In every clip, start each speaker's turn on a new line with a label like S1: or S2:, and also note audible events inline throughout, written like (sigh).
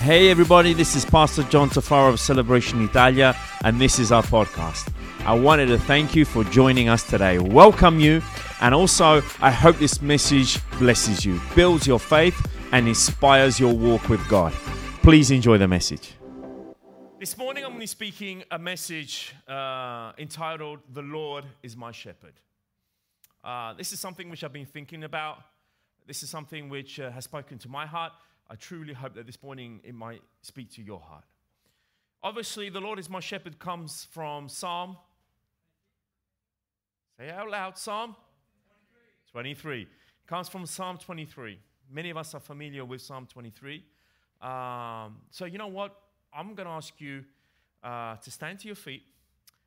S1: Hey, everybody, this is Pastor John Tafaro of Celebration Italia, and this is our podcast. I wanted to thank you for joining us today, welcome you, and also I hope this message blesses you, builds your faith, and inspires your walk with God. Please enjoy the message. This morning, I'm going to be speaking a message uh, entitled, The Lord is My Shepherd. Uh, this is something which I've been thinking about. This is something which uh, has spoken to my heart. I truly hope that this morning it might speak to your heart. Obviously, the Lord is my shepherd comes from Psalm. Say out loud, Psalm 23. 23. Comes from Psalm 23. Many of us are familiar with Psalm 23. Um, so, you know what? I'm going to ask you uh, to stand to your feet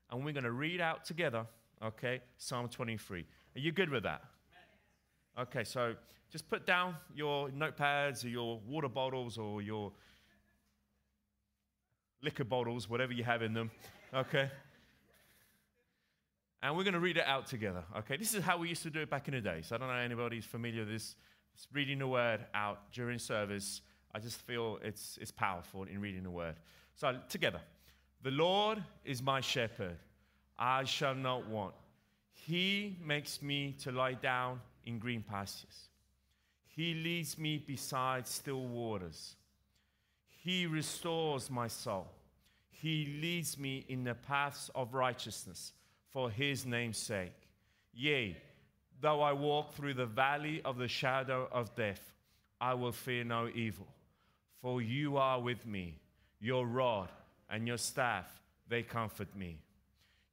S1: and we're going to read out together, okay, Psalm 23. Are you good with that? Okay, so just put down your notepads or your water bottles or your liquor bottles, whatever you have in them, okay? And we're going to read it out together, okay? This is how we used to do it back in the day. So I don't know anybody's familiar with this. It's reading the word out during service. I just feel it's, it's powerful in reading the word. So together. The Lord is my shepherd. I shall not want. He makes me to lie down in green pastures. He leads me beside still waters. He restores my soul. He leads me in the paths of righteousness for his name's sake. Yea, though I walk through the valley of the shadow of death, I will fear no evil, for you are with me. Your rod and your staff, they comfort me.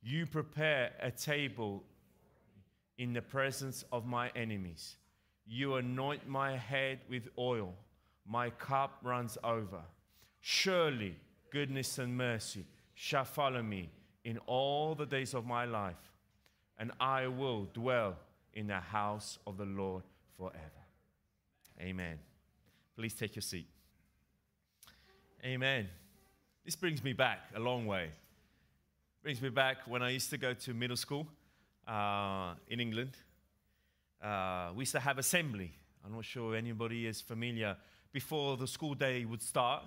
S1: You prepare a table in the presence of my enemies. You anoint my head with oil, my cup runs over. Surely goodness and mercy shall follow me in all the days of my life, and I will dwell in the house of the Lord forever. Amen. Please take your seat. Amen. This brings me back a long way. Brings me back when I used to go to middle school uh, in England uh, we used to have assembly. I'm not sure anybody is familiar. Before the school day would start,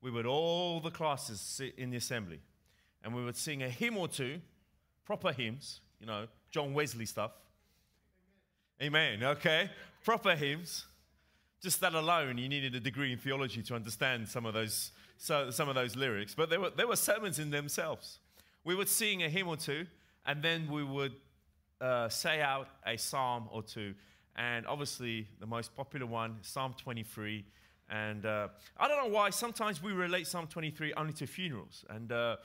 S1: we would all the classes sit in the assembly, and we would sing a hymn or two, proper hymns, you know, John Wesley stuff. Amen. Amen. Okay, proper hymns. Just that alone, you needed a degree in theology to understand some of those so, some of those lyrics. But there were there were sermons in themselves. We would sing a hymn or two, and then we would uh, say out a psalm or two. And obviously, the most popular one, Psalm 23. And uh, I don't know why sometimes we relate Psalm 23 only to funerals. And uh,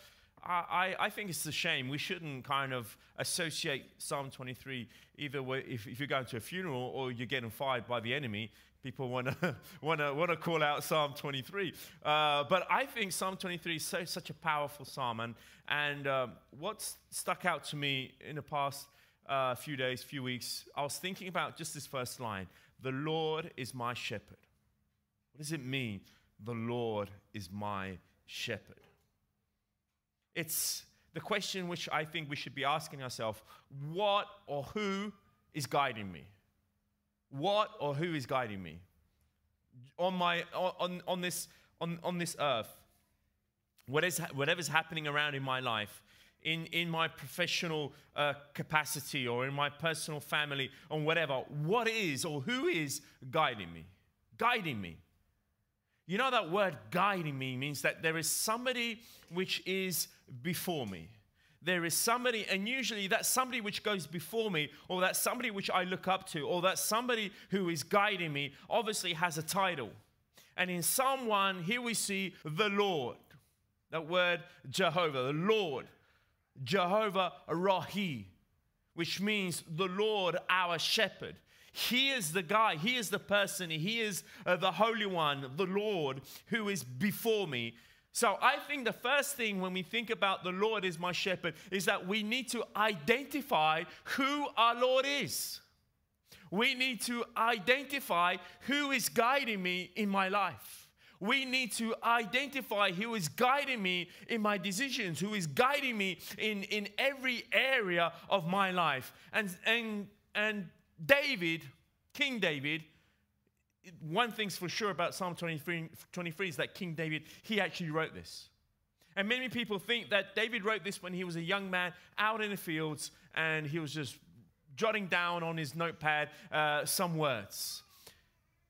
S1: I, I, think it's a shame. We shouldn't kind of associate Psalm 23 either way, if, if you're going to a funeral or you're getting fired by the enemy. People want to (laughs) want to want to call out Psalm 23, uh, but I think Psalm 23 is so, such a powerful psalm, and and um, what's stuck out to me in the past uh, few days, few weeks, I was thinking about just this first line The Lord is my shepherd. What does it mean? The Lord is my shepherd. It's the question which I think we should be asking ourselves what or who is guiding me? What or who is guiding me? On, my, on, on, this, on, on this earth, what is, whatever's happening around in my life, in, in my professional uh, capacity or in my personal family or whatever, what is or who is guiding me? Guiding me. You know that word guiding me means that there is somebody which is before me. There is somebody, and usually that somebody which goes before me, or that somebody which I look up to, or that somebody who is guiding me obviously has a title. And in Psalm 1, here we see the Lord. That word Jehovah, the Lord. Jehovah Rahi, which means the Lord our shepherd. He is the guy, He is the person, He is uh, the Holy One, the Lord who is before me. So I think the first thing when we think about the Lord is my shepherd is that we need to identify who our Lord is. We need to identify who is guiding me in my life we need to identify who is guiding me in my decisions, who is guiding me in, in every area of my life. And, and, and David, King David, one thing's for sure about Psalm 23, 23 is that King David, he actually wrote this. And many people think that David wrote this when he was a young man out in the fields and he was just jotting down on his notepad uh, some words.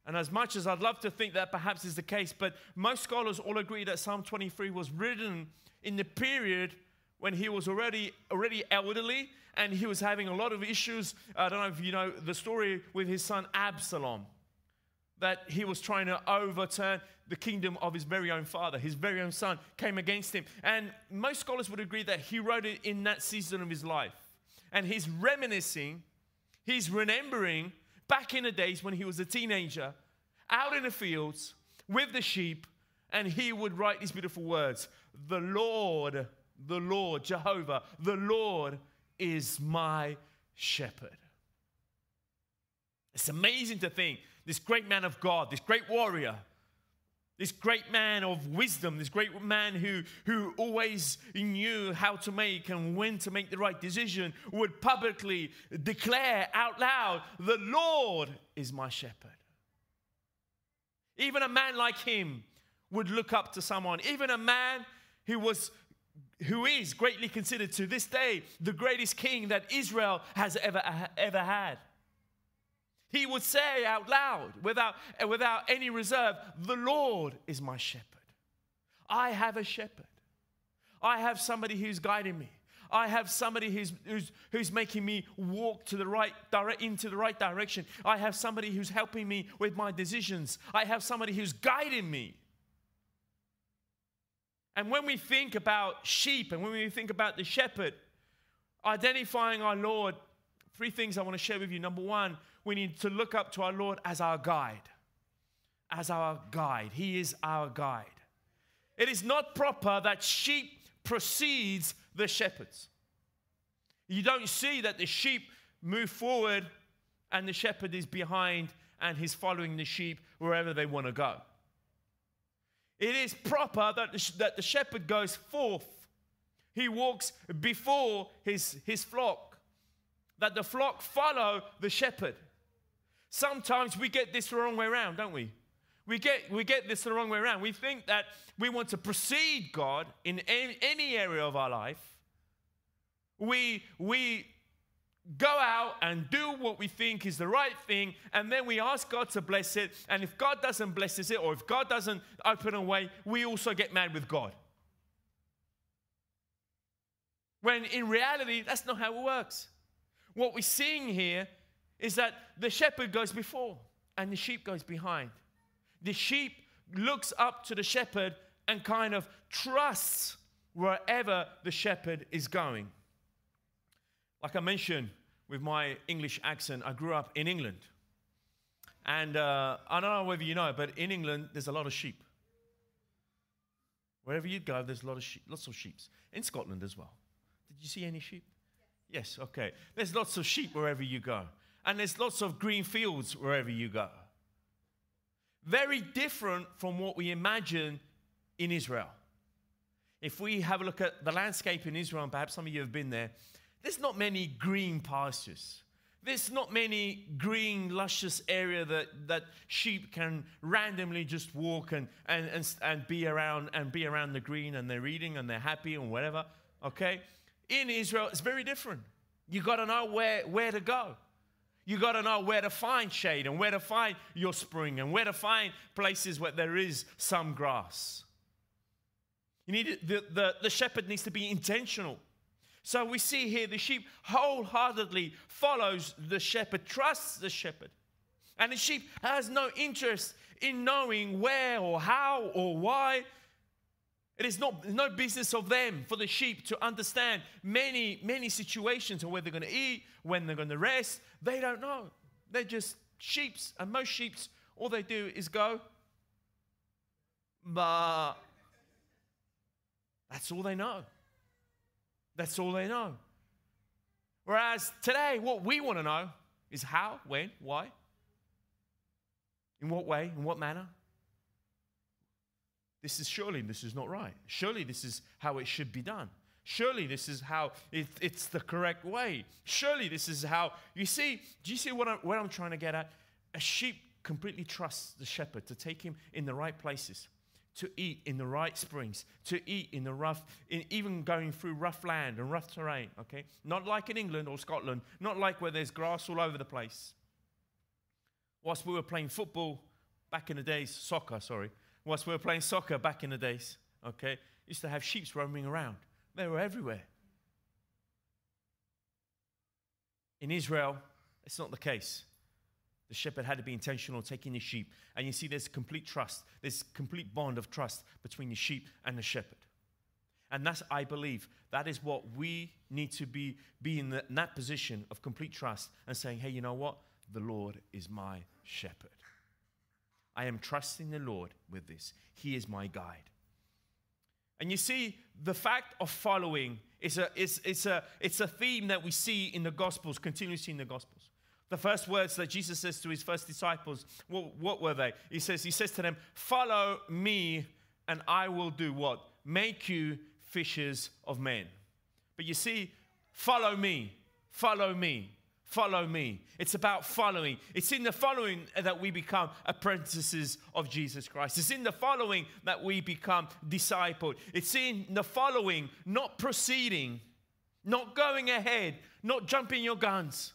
S1: And as much as I'd love to think that perhaps is the case, but most scholars all agree that Psalm 23 was written in the period when he was already already elderly and he was having a lot of issues. I don't know if you know the story with his son Absalom, that he was trying to overturn the kingdom of his very own father. His very own son came against him. And most scholars would agree that he wrote it in that season of his life. And he's reminiscing, he's remembering back in the days when he was a teenager, out in the fields with the sheep, and he would write these beautiful words The Lord, the Lord, Jehovah, the Lord is my shepherd. It's amazing to think this great man of God, this great warrior, this great man of wisdom, this great man who, who always knew how to make and when to make the right decision, would publicly declare out loud, The Lord is my shepherd. Even a man like him would look up to someone, even a man who was who is greatly considered to this day the greatest king that Israel has ever, ever had. He would say out loud, without, uh, without any reserve, The Lord is my shepherd. I have a shepherd. I have somebody who's guiding me. I have somebody who's, who's, who's making me walk to the right direct, into the right direction. I have somebody who's helping me with my decisions. I have somebody who's guiding me. And when we think about sheep and when we think about the shepherd, identifying our Lord, three things I want to share with you. Number one, we need to look up to our Lord as our guide. As our guide. He is our guide. It is not proper that sheep precedes the shepherds. You don't see that the sheep move forward and the shepherd is behind and he's following the sheep wherever they want to go. It is proper that the, that the shepherd goes forth. He walks before his, his flock, that the flock follow the shepherd. Sometimes we get this the wrong way around, don't we? We get, we get this the wrong way around. We think that we want to precede God in any, area of our life. We, we go out and do what we think is the right thing, and then we ask God to bless it. And if God doesn't bless it, or if God doesn't open a way, we also get mad with God. When in reality, that's not how it works. What we're seeing here is that the shepherd goes before and the sheep goes behind. The sheep looks up to the shepherd and kind of trusts wherever the shepherd is going. Like I mentioned with my English accent, I grew up in England. And uh, I don't know whether you know, but in England, there's a lot of sheep. Wherever you go, there's a lot of sheep, lots of sheep. In Scotland as well. Did you see any sheep? Yes, okay. There's lots of sheep wherever you go and there's lots of green fields wherever you go. Very different from what we imagine in Israel. If we have a look at the landscape in Israel, and perhaps some of you have been there, there's not many green pastures. There's not many green, luscious area that, that sheep can randomly just walk and, and, and, and be around and be around the green and they're eating and they're happy and whatever. Okay? In Israel, it's very different. You got to know where, where to go. You got to know where to find shade and where to find your spring and where to find places where there is some grass. You need the, the, the shepherd needs to be intentional. So we see here the sheep wholeheartedly follows the shepherd, trusts the shepherd. And the sheep has no interest in knowing where or how or why. It is not no business of them for the sheep to understand many, many situations of where they're going to eat, when they're going to rest. They don't know. They're just sheeps. And most sheeps, all they do is go, but that's all they know. That's all they know. Whereas today, what we want to know is how, when, why, in what way, in what manner. This is surely this is not right. Surely this is how it should be done. Surely this is how it, it's the correct way. Surely this is how you see. Do you see what I'm, what I'm trying to get at? A sheep completely trusts the shepherd to take him in the right places, to eat in the right springs, to eat in the rough, in even going through rough land and rough terrain, okay? Not like in England or Scotland, not like where there's grass all over the place. Whilst we were playing football back in the days, soccer, sorry, whilst we were playing soccer back in the days, okay, used to have sheep roaming around. They were everywhere. In Israel, it's not the case. The shepherd had to be intentional taking the sheep. And you see, there's complete trust. There's complete bond of trust between the sheep and the shepherd. And that's, I believe, that is what we need to be, be in, the, in that position of complete trust and saying, hey, you know what? The Lord is my shepherd. I am trusting the Lord with this. He is my guide. And you see, the fact of following is a, is, it's a, it's a theme that we see in the Gospels, continuously in the Gospels. The first words that Jesus says to his first disciples, what, what were they? He says, he says to them, Follow me, and I will do what? Make you fishers of men. But you see, follow me, follow me, follow me. It's about following. It's in the following that we become apprentices of Jesus Christ. It's in the following that we become discipled. It's in the following, not proceeding, not going ahead, not jumping your guns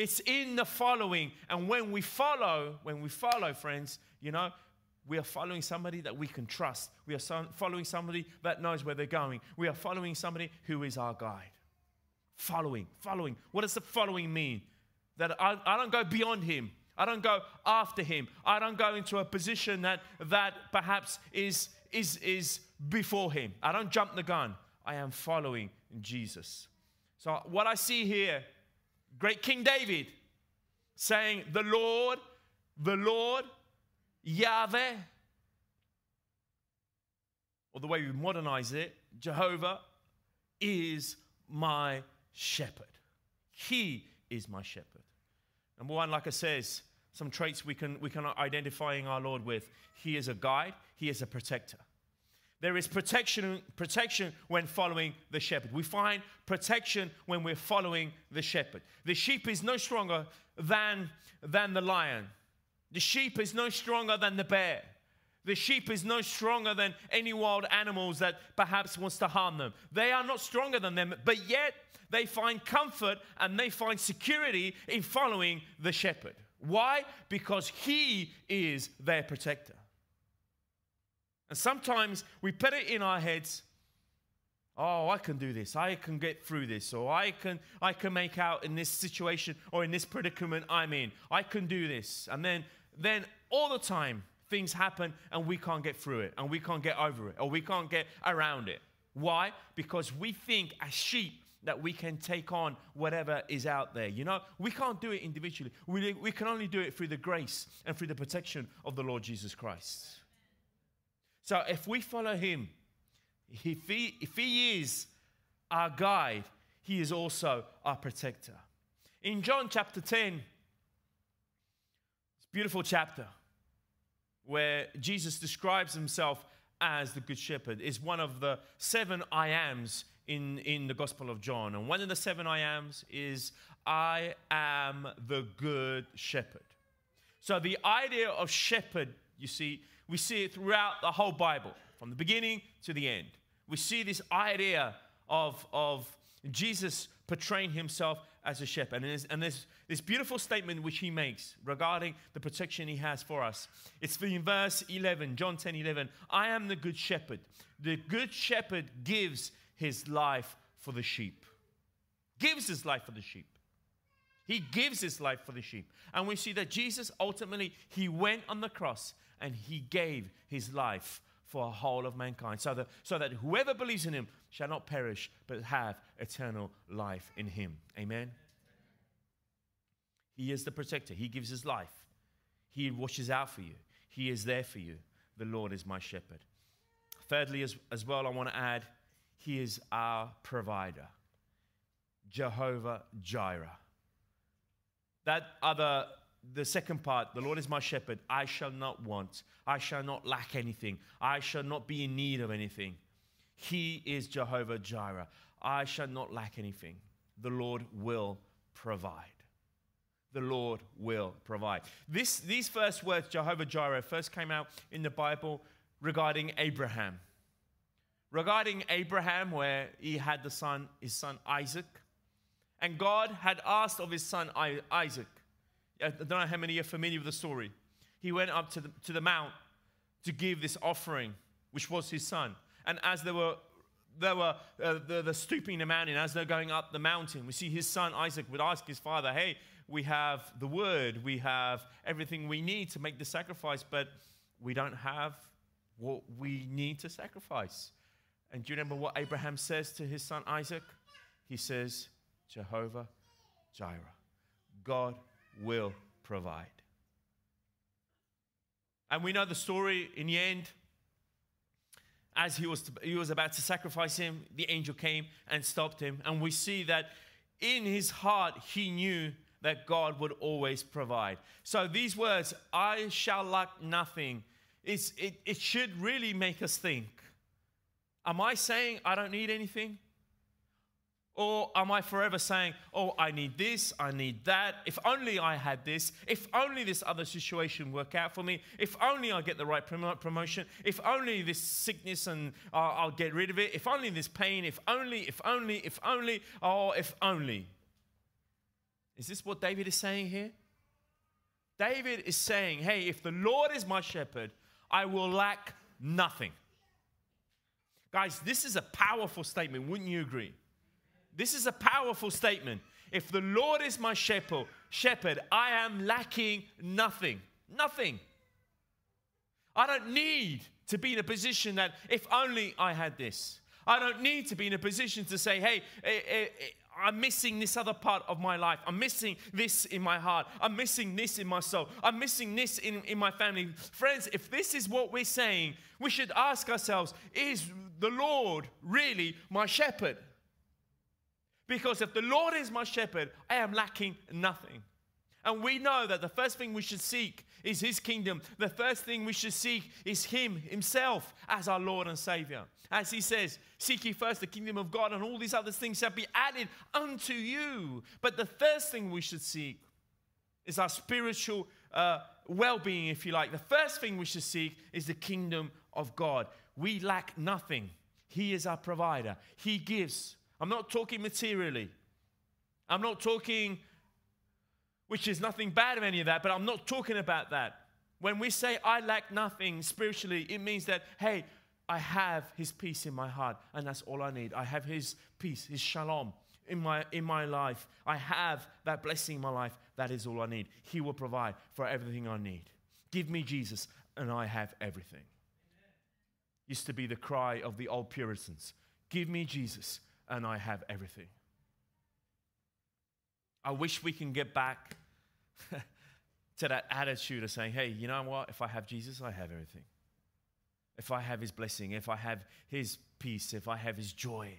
S1: it's in the following. And when we follow, when we follow, friends, you know, we are following somebody that we can trust. We are following somebody that knows where they're going. We are following somebody who is our guide. Following, following. What does the following mean? That I, I don't go beyond him. I don't go after him. I don't go into a position that, that perhaps is, is, is before him. I don't jump the gun. I am following Jesus. So, what I see here great King David saying, The Lord, the Lord, Yahweh, or the way we modernize it, Jehovah is my shepherd. He is my shepherd. Number one, like I says, some traits we can, we can identifying our Lord with. He is a guide, he is a protector. There is protection, protection when following the shepherd. We find protection when we're following the shepherd. The sheep is no stronger than, than the lion. The sheep is no stronger than the bear. The sheep is no stronger than any wild animals that perhaps wants to harm them. They are not stronger than them, but yet they find comfort and they find security in following the shepherd. Why? Because he is their protector. And sometimes we put it in our heads, oh, I can do this. I can get through this. Or I can, I can make out in this situation or in this predicament I'm in. I can do this. And then, then all the time, things happen and we can't get through it and we can't get over it or we can't get around it. Why? Because we think as sheep that we can take on whatever is out there. You know, we can't do it individually. We, we can only do it through the grace and through the protection of the Lord Jesus Christ. So if we follow him, if he, if he is our guide, he is also our protector. In John chapter 10, it's a beautiful chapter where Jesus describes himself as the Good Shepherd. Is one of the seven I ams in, in the Gospel of John. And one of the seven I ams is, I am the Good Shepherd. So the idea of shepherd, you see, we see it throughout the whole Bible, from the beginning to the end. We see this idea of, of Jesus portraying himself as a shepherd. And and there's this beautiful statement which he makes regarding the protection he has for us. It's in verse 11, John 10 11. I am the good shepherd. The good shepherd gives his life for the sheep. Gives his life for the sheep. He gives his life for the sheep. And we see that Jesus ultimately, he went on the cross and he gave his life for a whole of mankind, so that, so that whoever believes in him shall not perish, but have eternal life in him. Amen. He is the protector, he gives his life, he washes out for you, he is there for you. The Lord is my shepherd. Thirdly, as, as well, I want to add, he is our provider. Jehovah Jireh. That other the second part, the Lord is my shepherd. I shall not want. I shall not lack anything. I shall not be in need of anything. He is Jehovah Jireh. I shall not lack anything. The Lord will provide. the Lord will provide. This, these first words, Jehovah Jireh, first came out in the Bible regarding Abraham. Regarding Abraham, where he had the son, his son Isaac, and God had asked of his son Isaac. I don't know how many are familiar with the story. He went up to the, to the mount to give this offering, which was his son. And as they were, they were uh, the, the stooping the mountain, as they're going up the mountain, we see his son Isaac would ask his father, Hey, we have the word, we have everything we need to make the sacrifice, but we don't have what we need to sacrifice. And do you remember what Abraham says to his son Isaac? He says, Jehovah Jireh, God will provide. And we know the story in the end. As he was, to, he was about to sacrifice him, the angel came and stopped him. And we see that in his heart, he knew that God would always provide. So these words, I shall lack nothing, it, it should really make us think. Am I saying I don't need anything? Or am I forever saying, oh, I need this, I need that, if only I had this, if only this other situation work out for me, if only I get the right promotion, if only this sickness and uh, I'll get rid of it, if only this pain, if only, if only, if only, oh, if only. Is this what David is saying here? David is saying, hey, if the Lord is my shepherd, I will lack nothing. Guys, this is a powerful statement, wouldn't you agree? This is a powerful statement. If the Lord is my shepherd, shepherd, I am lacking nothing. Nothing. I don't need to be in a position that if only I had this. I don't need to be in a position to say, hey, eh, eh, eh, I'm missing this other part of my life. I'm missing this in my heart. I'm missing this in my soul. I'm missing this in, in my family. Friends, if this is what we're saying, we should ask ourselves is the Lord really my shepherd? Because if the Lord is my shepherd, I am lacking nothing. And we know that the first thing we should seek is His kingdom. The first thing we should seek is Him Himself as our Lord and Savior. As He says, Seek ye first the kingdom of God, and all these other things shall be added unto you. But the first thing we should seek is our spiritual uh, well being, if you like. The first thing we should seek is the kingdom of God. We lack nothing, He is our provider, He gives. I'm not talking materially. I'm not talking, which is nothing bad of any of that, but I'm not talking about that. When we say I lack nothing spiritually, it means that, hey, I have his peace in my heart, and that's all I need. I have his peace, his shalom in my, in my life. I have that blessing in my life. That is all I need. He will provide for everything I need. Give me Jesus, and I have everything. Used to be the cry of the old Puritans Give me Jesus, and I have everything. I wish we can get back (laughs) to that attitude of saying, hey, you know what? If I have Jesus, I have everything. If I have his blessing, if I have his peace, if I have his joy,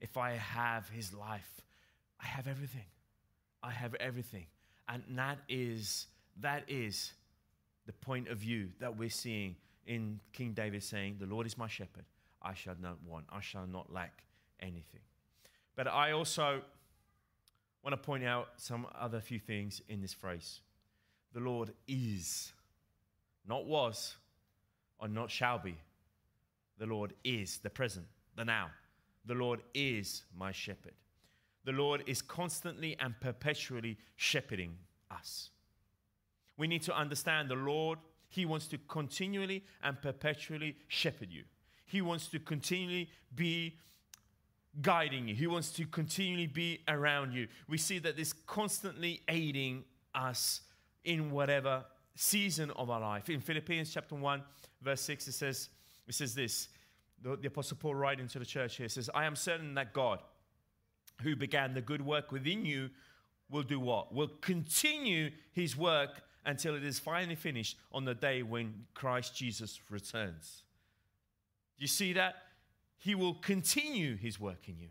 S1: if I have his life, I have everything. I have everything. And that is that is the point of view that we're seeing in King David saying, The Lord is my shepherd. I shall not want, I shall not lack anything. But I also want to point out some other few things in this phrase. The Lord is, not was, or not shall be. The Lord is the present, the now. The Lord is my shepherd. The Lord is constantly and perpetually shepherding us. We need to understand the Lord, He wants to continually and perpetually shepherd you. He wants to continually be guiding you. He wants to continually be around you. We see that this constantly aiding us in whatever season of our life. In Philippians chapter 1, verse 6, it says, it says this. The, the Apostle Paul writing to the church here says, I am certain that God, who began the good work within you, will do what? Will continue his work until it is finally finished on the day when Christ Jesus returns. Do you see that? He will continue his work in you.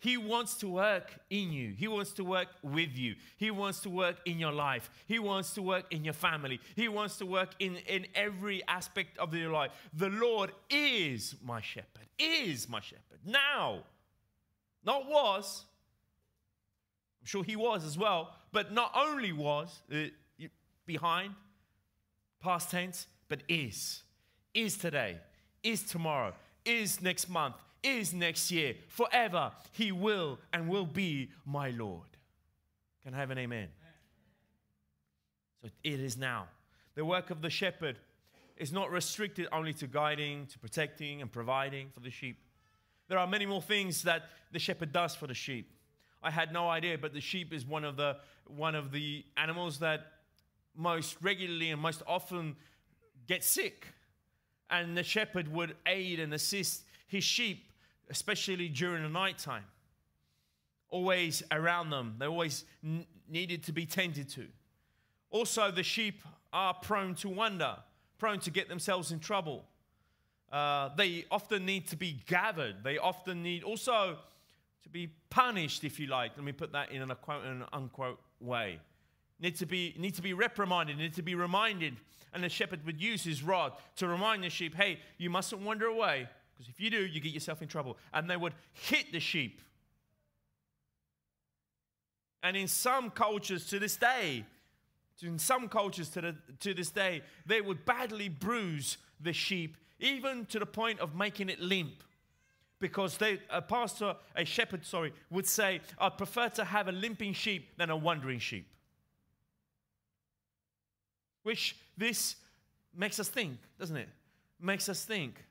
S1: He wants to work in you. He wants to work with you. He wants to work in your life. He wants to work in your family. He wants to work in, in every aspect of your life. The Lord is my shepherd, is my shepherd. Now, not was. I'm sure he was as well, but not only was uh, behind, past tense, but is. Is today, is tomorrow, is next month, is next year. Forever, He will and will be my Lord. Can I have an amen? So it is now. The work of the shepherd is not restricted only to guiding, to protecting, and providing for the sheep. There are many more things that the shepherd does for the sheep. I had no idea, but the sheep is one of the, one of the animals that most regularly and most often get sick. And the shepherd would aid and assist his sheep, especially during the nighttime. Always around them, they always n- needed to be tended to. Also, the sheep are prone to wander, prone to get themselves in trouble. Uh, they often need to be gathered. They often need also to be punished, if you like. Let me put that in an quote and an unquote way. Need to be need to be reprimanded. Need to be reminded. And the shepherd would use his rod to remind the sheep, "Hey, you mustn't wander away, because if you do, you get yourself in trouble." And they would hit the sheep. And in some cultures to this day, in some cultures to, the, to this day, they would badly bruise the sheep, even to the point of making it limp. Because they, a pastor, a shepherd, sorry, would say, I'd prefer to have a limping sheep than a wandering sheep. Which this makes us think, doesn't it? Makes us think.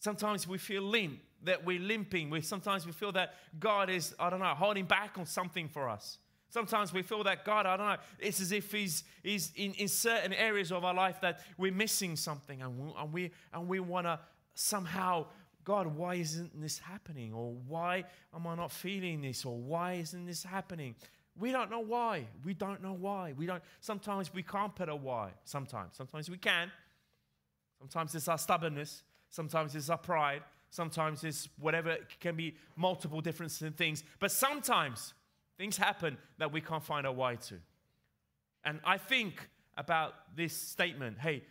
S1: Sometimes we feel limp, that we're limping. We, sometimes we feel that God is, I don't know, holding back on something for us. Sometimes we feel that God, I don't know, it's as if He's, he's in, in certain areas of our life that we're missing something and we, and we, and we want to somehow, God, why isn't this happening? Or why am I not feeling this? Or why isn't this happening? We don't know why. We don't know why. We don't, sometimes we can't put a why. Sometimes. Sometimes we can. Sometimes it's our stubbornness. Sometimes it's our pride. Sometimes it's whatever, it can be multiple different things. But sometimes Things happen that we can't find a why to. And I think about this statement hey,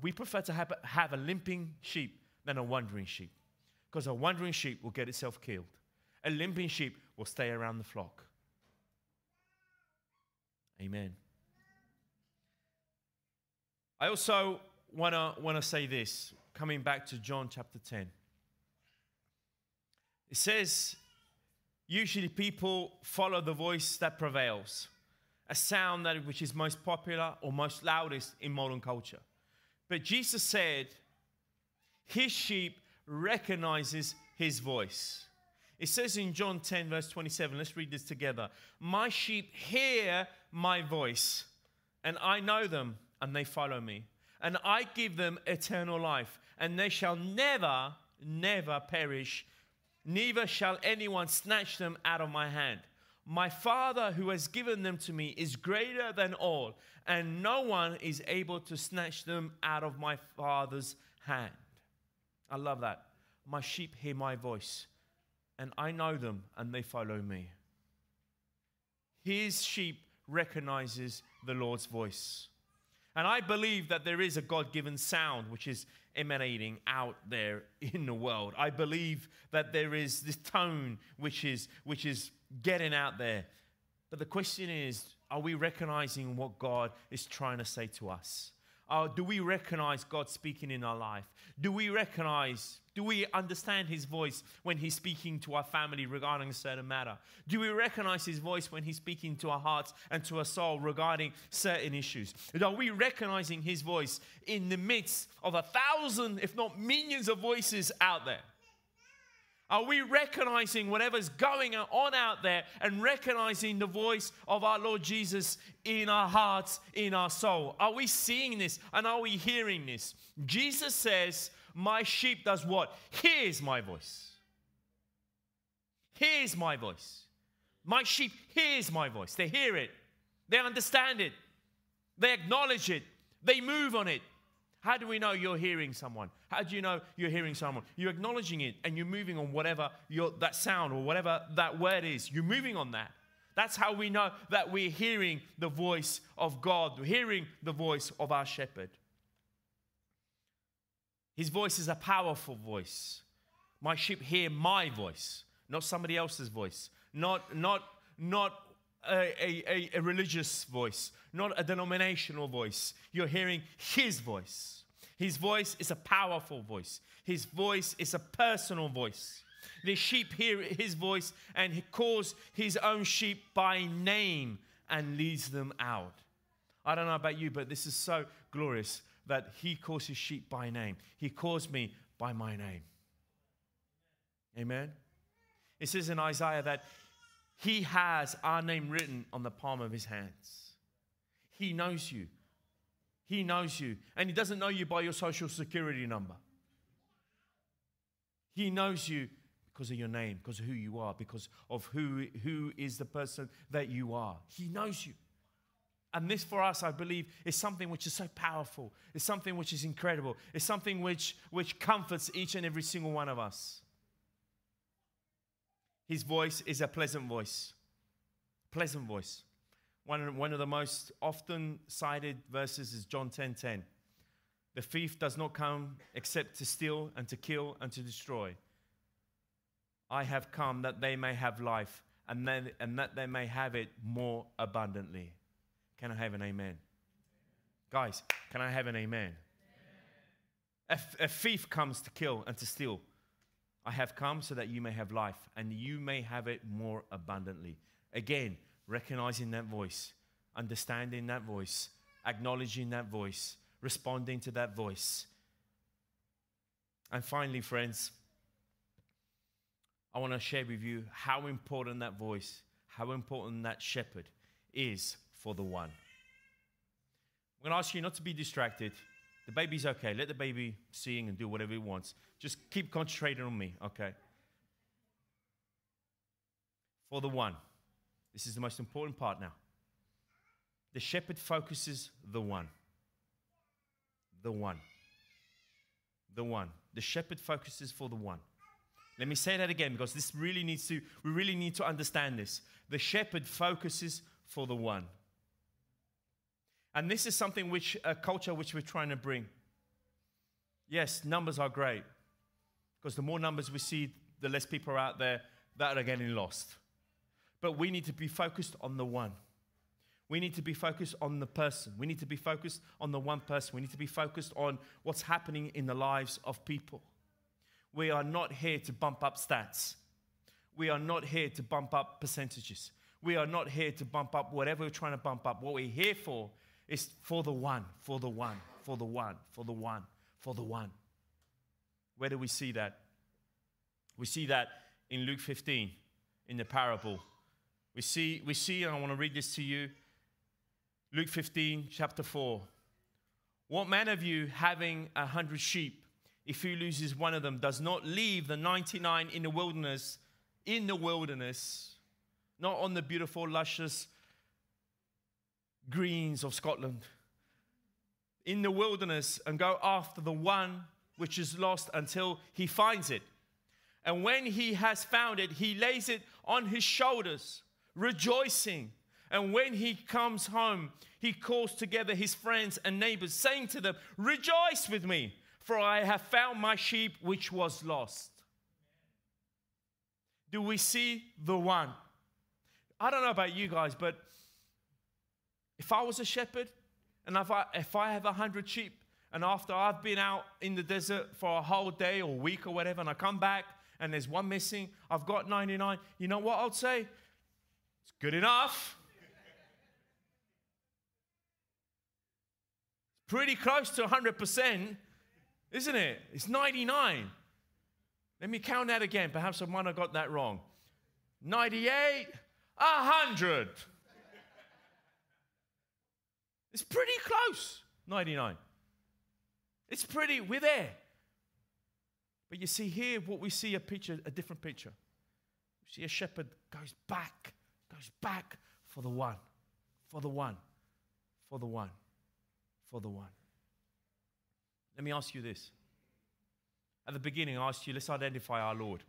S1: we prefer to have, have a limping sheep than a wandering sheep. Because a wandering sheep will get itself killed, a limping sheep will stay around the flock. Amen. I also want to want to say this coming back to John chapter 10. It says Usually, people follow the voice that prevails, a sound that which is most popular or most loudest in modern culture. But Jesus said, His sheep recognizes His voice. It says in John 10, verse 27, let's read this together. My sheep hear my voice, and I know them, and they follow me. And I give them eternal life, and they shall never, never perish neither shall anyone snatch them out of my hand. My Father who has given them to me is greater than all, and no one is able to snatch them out of my Father's hand. I love that. My sheep hear my voice, and I know them, and they follow me. His sheep recognizes the Lord's voice. And I believe that there is a God given sound which is emanating out there in the world. I believe that there is this tone which is, which is getting out there. But the question is are we recognizing what God is trying to say to us? Uh, do we recognize God speaking in our life? Do we recognize, do we understand His voice when He's speaking to our family regarding a certain matter? Do we recognize His voice when He's speaking to our hearts and to our soul regarding certain issues? Are we recognizing His voice in the midst of a thousand, if not millions, of voices out there? Are we recognizing whatever's going on out there and recognizing the voice of our Lord Jesus in our hearts, in our soul? Are we seeing this and are we hearing this? Jesus says, My sheep does what? Hears my voice. Hears my voice. My sheep hears my voice. They hear it. They understand it. They acknowledge it. They move on it. How do we know you're hearing someone? How do you know you're hearing someone? You're acknowledging it and you're moving on whatever your, that sound or whatever that word is. You're moving on that. That's how we know that we're hearing the voice of God, hearing the voice of our shepherd. His voice is a powerful voice. My sheep hear my voice, not somebody else's voice, not, not, not a, a, a, religious voice, not a denominational voice. You're hearing His voice. His voice is a powerful voice, His voice is a personal voice. The sheep hear His voice and He calls His own sheep by name and leads them out. I don't know about you, but this is so glorious that He calls His sheep by name. He calls me by my name. Amen. It says in Isaiah that He has our name written on the palm of His hands. He knows you. He knows you. And He doesn't know you by your social security number. He knows you because of your name, because of who you are, because of who, who is the person that you are. He knows you. And this for us, I believe, is something which is so powerful. It's something which is incredible. It's something which, which comforts each and every single one of us. His voice is a pleasant voice. Pleasant voice. One, one of the most often cited verses is John 10:10. 10, 10. The thief does not come except to steal and to kill and to destroy. I have come that they may have life and, then, and that they may have it more abundantly. Can I have an amen? Guys, can I have an amen? A, a thief comes to kill and to steal. I have come so that you may have life and you may have it more abundantly. Again, recognizing that voice, understanding that voice, acknowledging that voice, responding to that voice. And finally, friends, I want to share with you how important that voice, how important that shepherd is for the one. I'm going to ask you not to be distracted. The baby's okay. Let the baby sing and do whatever he wants. Just keep concentrating on me, okay? For the one. This is the most important part now. The shepherd focuses the one. The one. The one. The shepherd focuses for the one. Let me say that again because this really needs to, we really need to understand this. The shepherd focuses for the one. And this is something which, a culture which we're trying to bring. Yes, numbers are great because the more numbers we see, the less people are out there that are getting lost. But we need to be focused on the one. We need to be focused on the person. We need to be focused on the one person. We need to be focused on what's happening in the lives of people. We are not here to bump up stats. We are not here to bump up percentages. We are not here to bump up whatever we're trying to bump up. What we're here for is for the one, for the one, for the one, for the one, for the one. Where do we see that? We see that in Luke 15, in the parable. We see, we see, and I want to read this to you. Luke 15, chapter 4. What man of you having a hundred sheep if he loses one of them, does not leave the 99 in the wilderness, in the wilderness, not on the beautiful, luscious greens of Scotland, in the wilderness and go after the one which is lost until he finds it. And when he has found it, he lays it on his shoulders, rejoicing. And when he comes home, he calls together his friends and neighbors, saying to them, Rejoice with me for I have found my sheep which was lost. Do we see the one? I don't know about you guys, but if I was a shepherd and if I, if I have a hundred sheep, and after I've been out in the desert for a whole day or week or whatever, and I come back and there's one missing, I've got 99, you know what I'll say? It's good enough. It's pretty close to 100%. Isn't it? It's 99. Let me count that again. Perhaps I might have got that wrong. 98, 100. It's pretty close, 99. It's pretty, we're there. But you see here, what we see a picture, a different picture. You see a shepherd goes back, goes back for the one, for the one, for the one, for the one. Let me ask you this. At the beginning, I asked you, let's identify our Lord.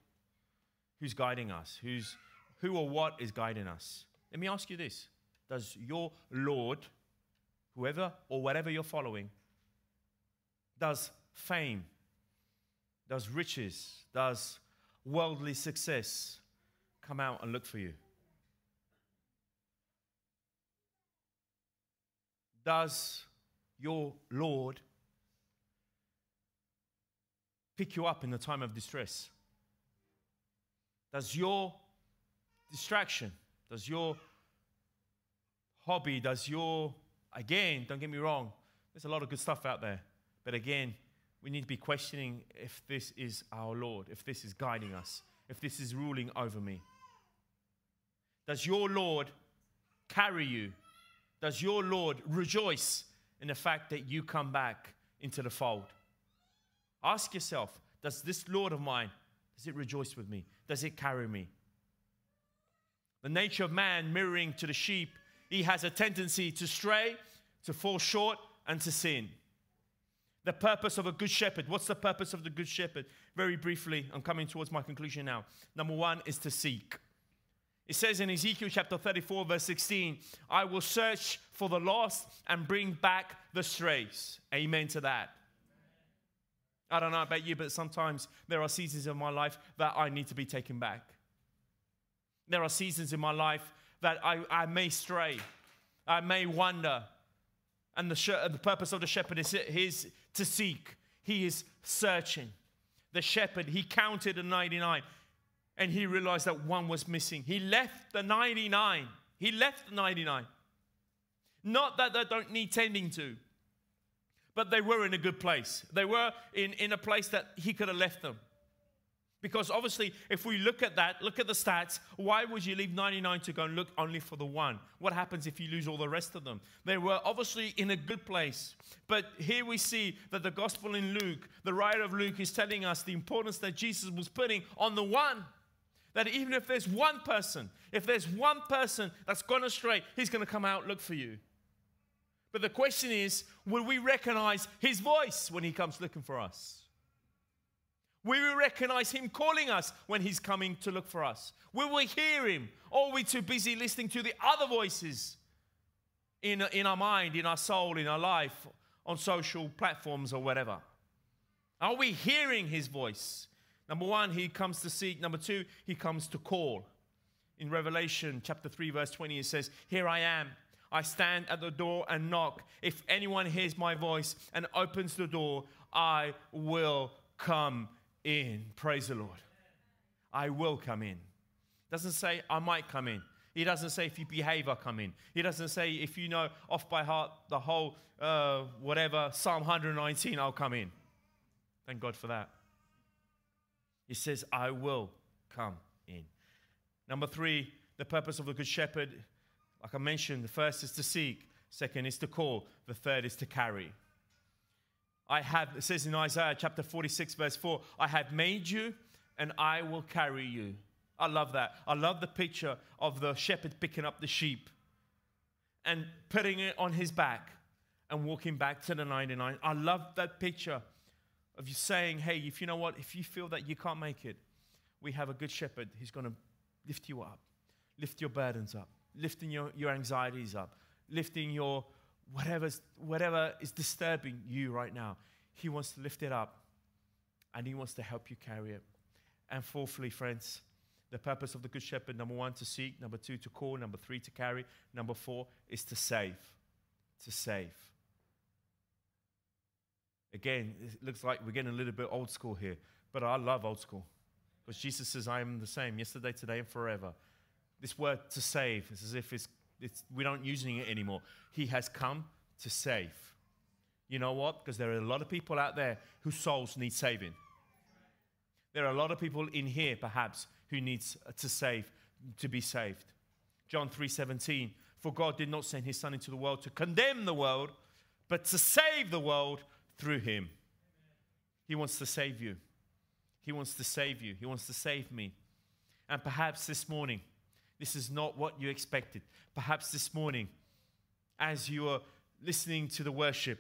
S1: Who's guiding us? Who's, who or what is guiding us? Let me ask you this Does your Lord, whoever or whatever you're following, does fame, does riches, does worldly success come out and look for you? Does your Lord pick you up in the time of distress? Does your distraction, does your hobby, does your, again, don't get me wrong, there's a lot of good stuff out there. But again, we need to be questioning if this is our Lord, if this is guiding us, if this is ruling over me. Does your Lord carry you? Does your Lord rejoice in the fact that you come back into the fold? Ask yourself, does this Lord of mine, does it rejoice with me? Does it carry me? The nature of man mirroring to the sheep, he has a tendency to stray, to fall short, and to sin. The purpose of a good shepherd. What's the purpose of the good shepherd? Very briefly, I'm coming towards my conclusion now. Number one is to seek. It says in Ezekiel chapter 34, verse 16, I will search for the lost and bring back the strays. Amen to that. I don't know about you, but sometimes there are seasons in my life that I need to be taken back. There are seasons in my life that I, I may stray, I may wander. And the, sh- uh, the purpose of the shepherd is his, to seek, he is searching. The shepherd, he counted the 99 and he realized that one was missing. He left the 99. He left the 99. Not that they don't need tending to, but they were in a good place. They were in, in a place that he could have left them. Because obviously, if we look at that, look at the stats, why would you leave 99 to go and look only for the one? What happens if you lose all the rest of them? They were obviously in a good place. But here we see that the gospel in Luke, the writer of Luke, is telling us the importance that Jesus was putting on the one. That even if there's one person, if there's one person that's gone astray, he's going to come out look for you. But the question is will we recognize his voice when he comes looking for us? Will we recognize him calling us when he's coming to look for us? Will we hear him? Or are we too busy listening to the other voices in, in our mind, in our soul, in our life, on social platforms or whatever? Are we hearing his voice? Number one, he comes to seek. Number two, he comes to call. In Revelation chapter 3, verse 20, it says, Here I am. I stand at the door and knock. If anyone hears my voice and opens the door, I will come in. Praise the Lord. I will come in. Doesn't say I might come in. He doesn't say if you behave, I'll come in. He doesn't say if you know off by heart the whole uh, whatever Psalm 119, I'll come in. Thank God for that. He says, I will come in. Number three, the purpose of the Good Shepherd like I mentioned, the first is to seek, second is to call, the third is to carry. I have, it says in Isaiah chapter 46, verse 4, I have made you and I will carry you. I love that. I love the picture of the shepherd picking up the sheep and putting it on his back and walking back to the 99. I love that picture of you saying, hey, if you know what, if you feel that you can't make it, we have a good shepherd. He's going to lift you up, lift your burdens up lifting your, your anxieties up, lifting your whatever is disturbing you right now. He wants to lift it up and He wants to help you carry it. And fourthly, friends, the purpose of the Good Shepherd number one, to seek, number two, to call, number three, to carry, number four, is to save. To save. Again, it looks like we're getting a little bit old school here, but I love old school because Jesus says, I am the same yesterday, today, and forever. This word to save is as if it's, it's, we don't using it anymore. He has come to save. You know what? Because there are a lot of people out there whose souls need saving. There are a lot of people in here, perhaps, who needs uh, to save, to be saved. John 3:17, for God did not send his son into the world to condemn the world, but to save the world through him. He wants to save you. He wants to save you. He wants to save me. And perhaps this morning, this is not what you expected. Perhaps this morning, as you are listening to the worship,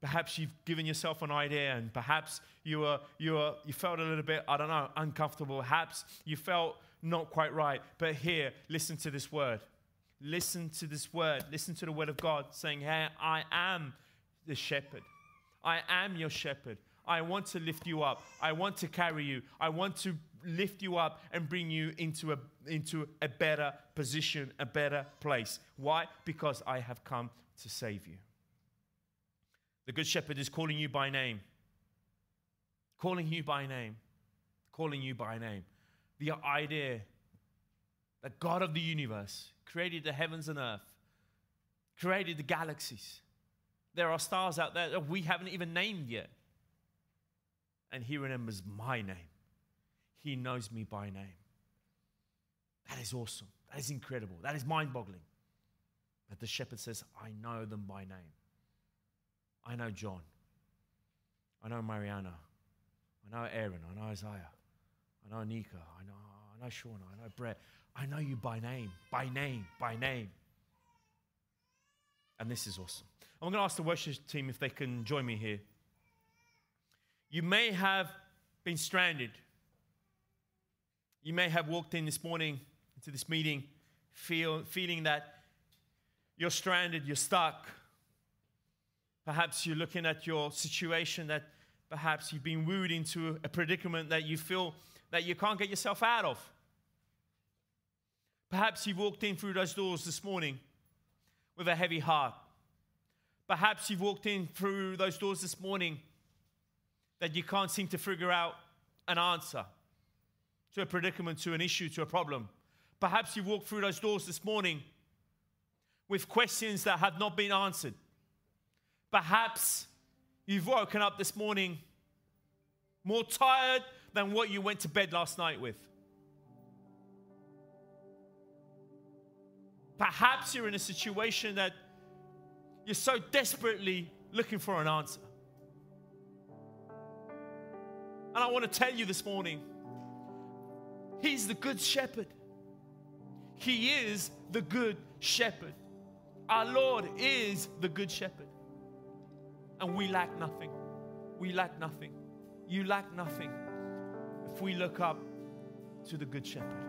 S1: perhaps you've given yourself an idea and perhaps you, were, you, were, you felt a little bit, I don't know, uncomfortable. Perhaps you felt not quite right. But here, listen to this word. Listen to this word. Listen to the word of God saying, Hey, I am the shepherd. I am your shepherd. I want to lift you up. I want to carry you. I want to lift you up and bring you into a, into a better position, a better place. Why? Because I have come to save you. The Good Shepherd is calling you by name. Calling you by name. Calling you by name. The idea that God of the universe created the heavens and earth, created the galaxies. There are stars out there that we haven't even named yet. And He remembers my name. He knows me by name. That is awesome. That is incredible. That is mind boggling. But the shepherd says, I know them by name. I know John. I know Mariana. I know Aaron. I know Isaiah. I know Nika. I know, I know Shauna. I know Brett. I know you by name, by name, by name. And this is awesome. I'm going to ask the worship team if they can join me here. You may have been stranded. You may have walked in this morning into this meeting feel, feeling that you're stranded, you're stuck. Perhaps you're looking at your situation that perhaps you've been wooed into a predicament that you feel that you can't get yourself out of. Perhaps you've walked in through those doors this morning with a heavy heart. Perhaps you've walked in through those doors this morning that you can't seem to figure out an answer to a predicament, to an issue, to a problem. Perhaps you've walked through those doors this morning with questions that have not been answered. Perhaps you've woken up this morning more tired than what you went to bed last night with. Perhaps you're in a situation that you're so desperately looking for an answer. And I want to tell you this morning He's the good shepherd. He is the good shepherd. Our Lord is the good shepherd. And we lack nothing. We lack nothing. You lack nothing if we look up to the good shepherd.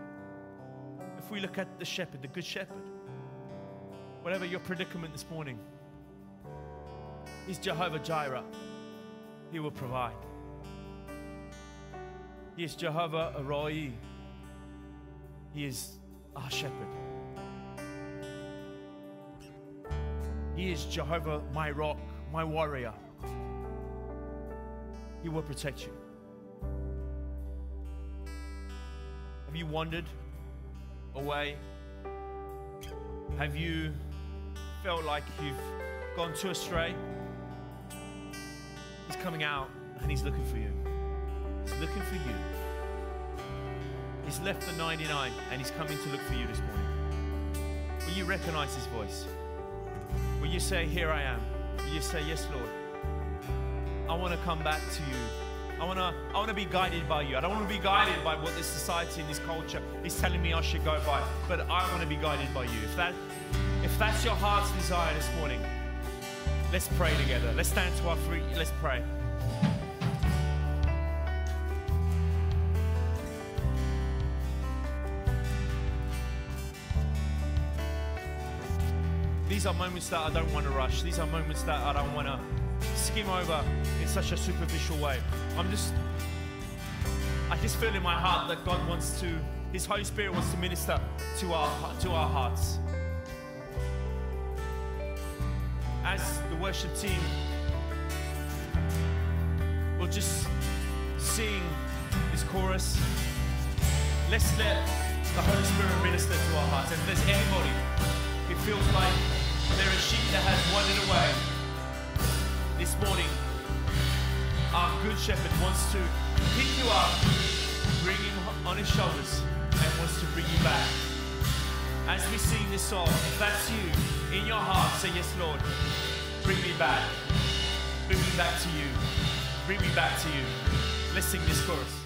S1: If we look at the shepherd, the good shepherd, whatever your predicament this morning, He's Jehovah Jireh. He will provide. He is Jehovah Rohi. He is our shepherd. He is Jehovah, my rock, my warrior. He will protect you. Have you wandered away? Have you felt like you've gone too astray? He's coming out and he's looking for you. He's looking for you. He's left the 99 and he's coming to look for you this morning. Will you recognize his voice? Will you say, Here I am? Will you say, Yes, Lord? I want to come back to you. I want to I want to be guided by you. I don't want to be guided by what this society and this culture is telling me I should go by, but I want to be guided by you. If that if that's your heart's desire this morning, let's pray together. Let's stand to our feet. Let's pray. These are moments that I don't want to rush. These are moments that I don't want to skim over in such a superficial way. I'm just, I just feel in my heart that God wants to, His Holy Spirit wants to minister to our to our hearts. As the worship team will just sing this chorus, let's let the Holy Spirit minister to our hearts. And if there's anybody who feels like there is sheep that has wandered away. This morning, our good shepherd wants to pick you up, bring you on his shoulders, and wants to bring you back. As we sing this song, if that's you, in your heart, say, Yes, Lord, bring me back. Bring me back to you. Bring me back to you. Let's sing this chorus.